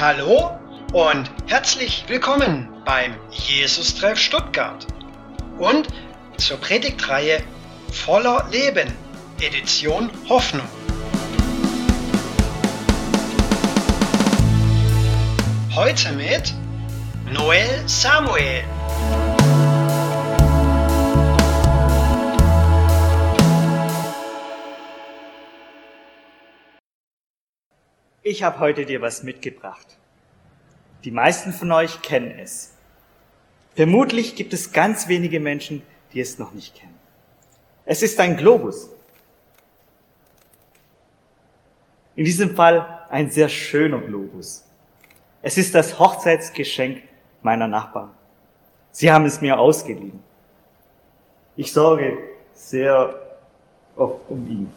Hallo und herzlich willkommen beim Jesus-Treff Stuttgart und zur Predigtreihe Voller Leben, Edition Hoffnung. Heute mit Noel Samuel. Ich habe heute dir was mitgebracht. Die meisten von euch kennen es. Vermutlich gibt es ganz wenige Menschen, die es noch nicht kennen. Es ist ein Globus. In diesem Fall ein sehr schöner Globus. Es ist das Hochzeitsgeschenk meiner Nachbarn. Sie haben es mir ausgeliehen. Ich sorge sehr oft um ihn.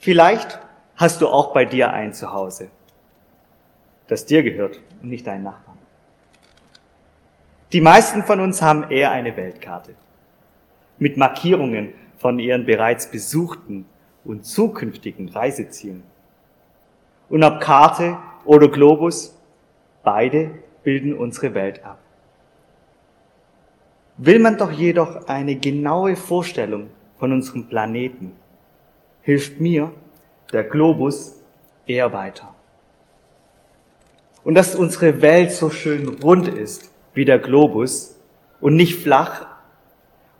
Vielleicht hast du auch bei dir ein Zuhause, das dir gehört und nicht deinen Nachbarn. Die meisten von uns haben eher eine Weltkarte mit Markierungen von ihren bereits besuchten und zukünftigen Reisezielen. Und ob Karte oder Globus, beide bilden unsere Welt ab. Will man doch jedoch eine genaue Vorstellung von unserem Planeten, hilft mir der Globus eher weiter. Und dass unsere Welt so schön rund ist wie der Globus und nicht flach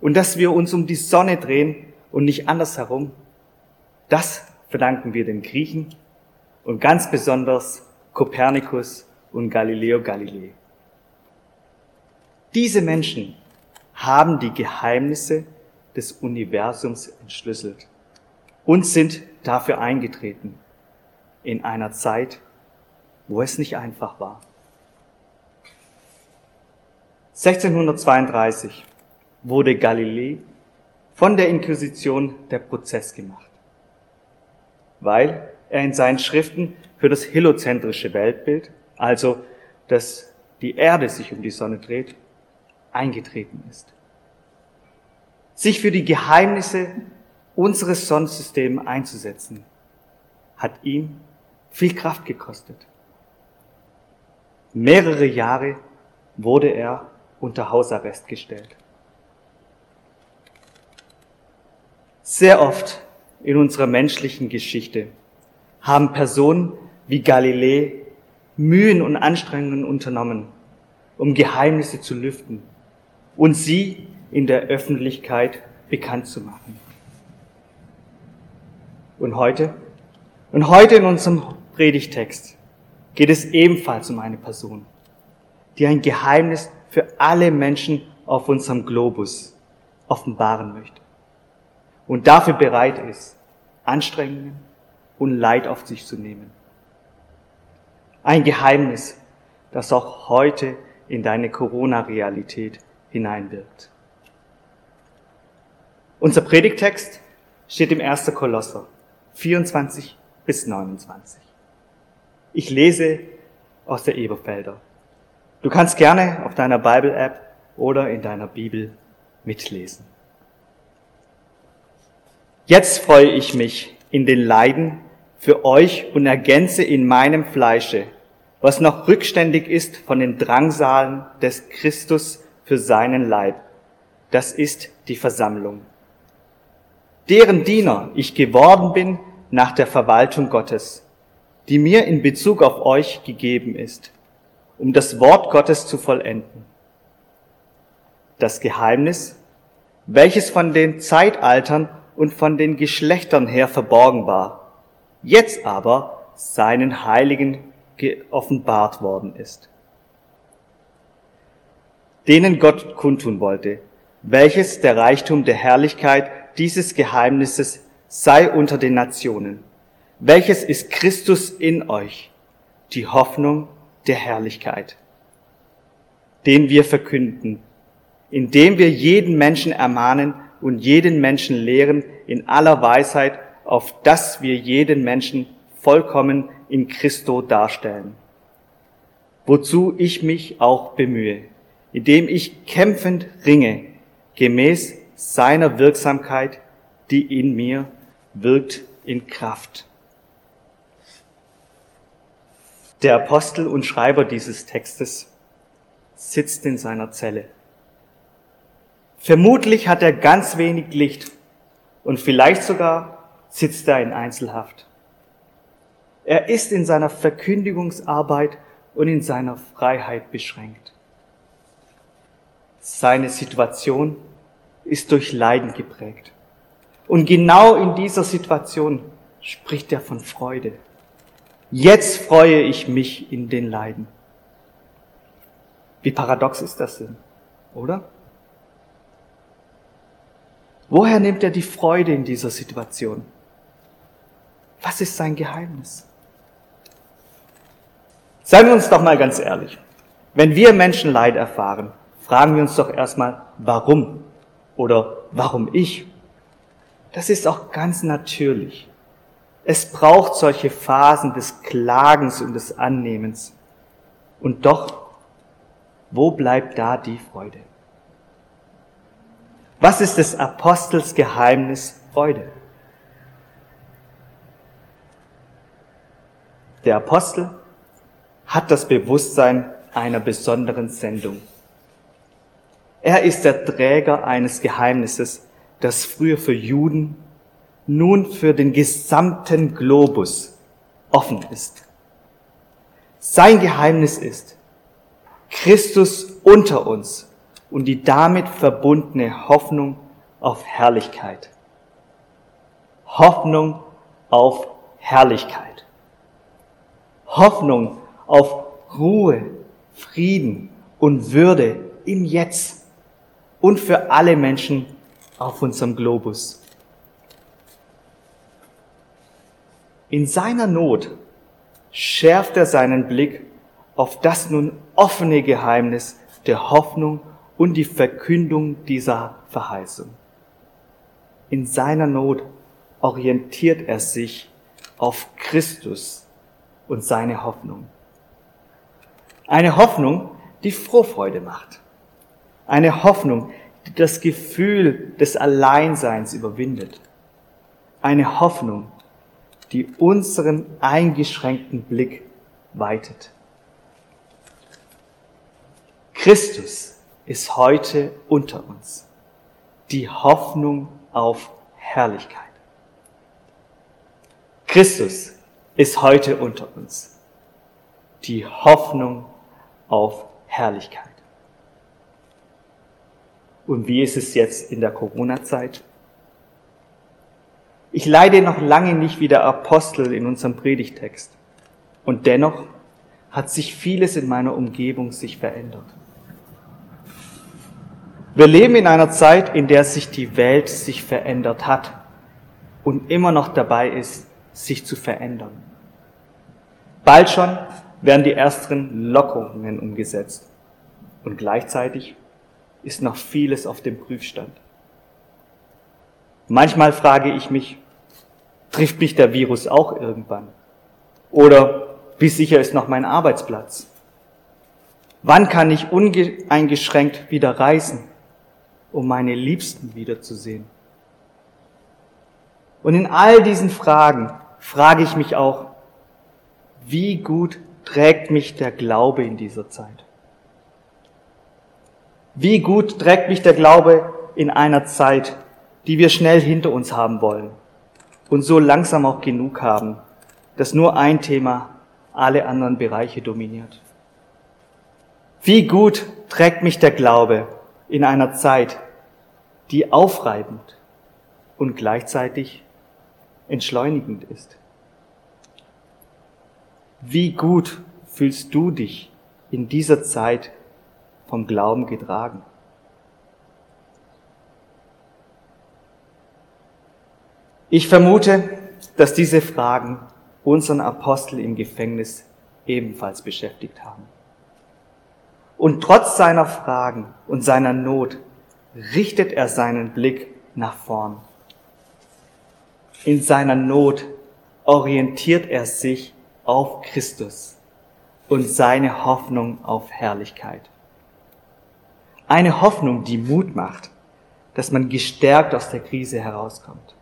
und dass wir uns um die Sonne drehen und nicht andersherum, das verdanken wir den Griechen und ganz besonders Kopernikus und Galileo Galilei. Diese Menschen haben die Geheimnisse des Universums entschlüsselt und sind dafür eingetreten in einer Zeit, wo es nicht einfach war. 1632 wurde Galilei von der Inquisition der Prozess gemacht, weil er in seinen Schriften für das heliozentrische Weltbild, also dass die Erde sich um die Sonne dreht, eingetreten ist. Sich für die Geheimnisse unseres Sonnensystems einzusetzen, hat ihm viel Kraft gekostet. Mehrere Jahre wurde er unter Hausarrest gestellt. Sehr oft in unserer menschlichen Geschichte haben Personen wie Galilei Mühen und Anstrengungen unternommen, um Geheimnisse zu lüften und sie in der Öffentlichkeit bekannt zu machen. Und heute? Und heute in unserem Predigtext geht es ebenfalls um eine Person, die ein Geheimnis für alle Menschen auf unserem Globus offenbaren möchte und dafür bereit ist, Anstrengungen und Leid auf sich zu nehmen. Ein Geheimnis, das auch heute in deine Corona-Realität hineinwirkt. Unser Predigtext steht im 1. Kolosser 24 bis 29. Ich lese aus der Eberfelder. Du kannst gerne auf deiner Bible-App oder in deiner Bibel mitlesen. Jetzt freue ich mich in den Leiden für euch und ergänze in meinem Fleische, was noch rückständig ist von den Drangsalen des Christus für seinen Leib. Das ist die Versammlung deren Diener ich geworden bin nach der Verwaltung Gottes, die mir in Bezug auf euch gegeben ist, um das Wort Gottes zu vollenden. Das Geheimnis, welches von den Zeitaltern und von den Geschlechtern her verborgen war, jetzt aber seinen Heiligen geoffenbart worden ist. Denen Gott kundtun wollte, welches der Reichtum der Herrlichkeit dieses Geheimnisses sei unter den Nationen. Welches ist Christus in euch, die Hoffnung der Herrlichkeit, den wir verkünden, indem wir jeden Menschen ermahnen und jeden Menschen lehren in aller Weisheit, auf dass wir jeden Menschen vollkommen in Christo darstellen. Wozu ich mich auch bemühe, indem ich kämpfend ringe, gemäß seiner Wirksamkeit, die in mir wirkt in Kraft. Der Apostel und Schreiber dieses Textes sitzt in seiner Zelle. Vermutlich hat er ganz wenig Licht und vielleicht sogar sitzt er in Einzelhaft. Er ist in seiner Verkündigungsarbeit und in seiner Freiheit beschränkt. Seine Situation ist durch Leiden geprägt. Und genau in dieser Situation spricht er von Freude. Jetzt freue ich mich in den Leiden. Wie paradox ist das denn, oder? Woher nimmt er die Freude in dieser Situation? Was ist sein Geheimnis? Seien wir uns doch mal ganz ehrlich. Wenn wir Menschen Leid erfahren, fragen wir uns doch erstmal, warum? Oder warum ich? Das ist auch ganz natürlich. Es braucht solche Phasen des Klagens und des Annehmens. Und doch, wo bleibt da die Freude? Was ist des Apostels Geheimnis Freude? Der Apostel hat das Bewusstsein einer besonderen Sendung. Er ist der Träger eines Geheimnisses, das früher für Juden, nun für den gesamten Globus offen ist. Sein Geheimnis ist Christus unter uns und die damit verbundene Hoffnung auf Herrlichkeit. Hoffnung auf Herrlichkeit. Hoffnung auf Ruhe, Frieden und Würde im Jetzt und für alle Menschen auf unserem Globus. In seiner Not schärft er seinen Blick auf das nun offene Geheimnis der Hoffnung und die Verkündung dieser Verheißung. In seiner Not orientiert er sich auf Christus und seine Hoffnung. Eine Hoffnung, die Frohfreude macht. Eine Hoffnung, das Gefühl des Alleinseins überwindet. Eine Hoffnung, die unseren eingeschränkten Blick weitet. Christus ist heute unter uns. Die Hoffnung auf Herrlichkeit. Christus ist heute unter uns. Die Hoffnung auf Herrlichkeit. Und wie ist es jetzt in der Corona-Zeit? Ich leide noch lange nicht wie der Apostel in unserem Predigtext. Und dennoch hat sich vieles in meiner Umgebung sich verändert. Wir leben in einer Zeit, in der sich die Welt sich verändert hat und immer noch dabei ist, sich zu verändern. Bald schon werden die ersten Lockerungen umgesetzt und gleichzeitig ist noch vieles auf dem Prüfstand. Manchmal frage ich mich, trifft mich der Virus auch irgendwann? Oder wie sicher ist noch mein Arbeitsplatz? Wann kann ich uneingeschränkt wieder reisen? um meine Liebsten wiederzusehen. Und in all diesen Fragen frage ich mich auch, wie gut trägt mich der Glaube in dieser Zeit? Wie gut trägt mich der Glaube in einer Zeit, die wir schnell hinter uns haben wollen und so langsam auch genug haben, dass nur ein Thema alle anderen Bereiche dominiert? Wie gut trägt mich der Glaube in einer Zeit, die aufreibend und gleichzeitig entschleunigend ist. Wie gut fühlst du dich in dieser Zeit vom Glauben getragen? Ich vermute, dass diese Fragen unseren Apostel im Gefängnis ebenfalls beschäftigt haben. Und trotz seiner Fragen und seiner Not richtet er seinen Blick nach vorn. In seiner Not orientiert er sich auf Christus und seine Hoffnung auf Herrlichkeit. Eine Hoffnung, die Mut macht, dass man gestärkt aus der Krise herauskommt.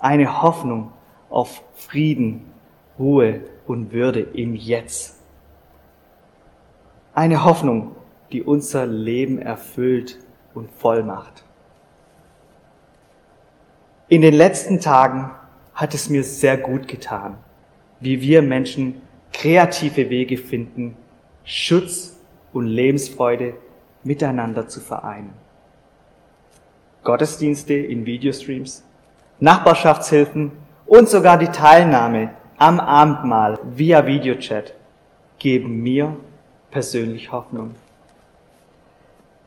eine Hoffnung auf Frieden, Ruhe und Würde im Jetzt. Eine Hoffnung, die unser Leben erfüllt und voll macht. In den letzten Tagen hat es mir sehr gut getan, wie wir Menschen kreative Wege finden, Schutz und Lebensfreude miteinander zu vereinen. Gottesdienste in Videostreams, Nachbarschaftshilfen und sogar die Teilnahme am Abendmahl via Videochat geben mir persönlich Hoffnung.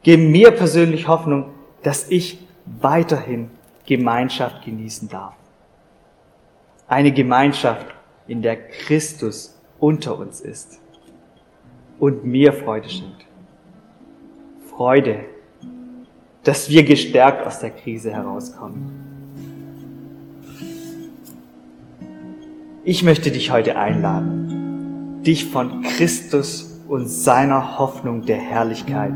Geben mir persönlich Hoffnung, dass ich weiterhin Gemeinschaft genießen darf. Eine Gemeinschaft, in der Christus unter uns ist und mir Freude schenkt. Freude, dass wir gestärkt aus der Krise herauskommen. Ich möchte dich heute einladen, dich von Christus und seiner Hoffnung der Herrlichkeit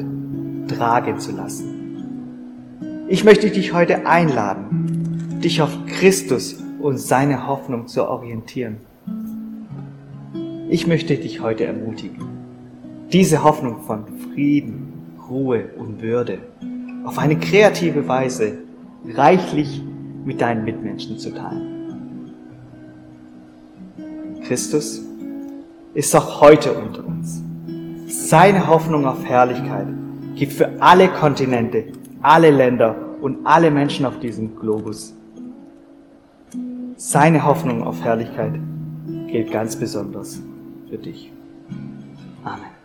tragen zu lassen. Ich möchte dich heute einladen, dich auf Christus und seine Hoffnung zu orientieren. Ich möchte dich heute ermutigen, diese Hoffnung von Frieden, Ruhe und Würde auf eine kreative Weise reichlich mit deinen Mitmenschen zu teilen. Christus ist auch heute unter uns. Seine Hoffnung auf Herrlichkeit gibt für alle Kontinente, alle Länder und alle Menschen auf diesem Globus. Seine Hoffnung auf Herrlichkeit gilt ganz besonders für dich. Amen.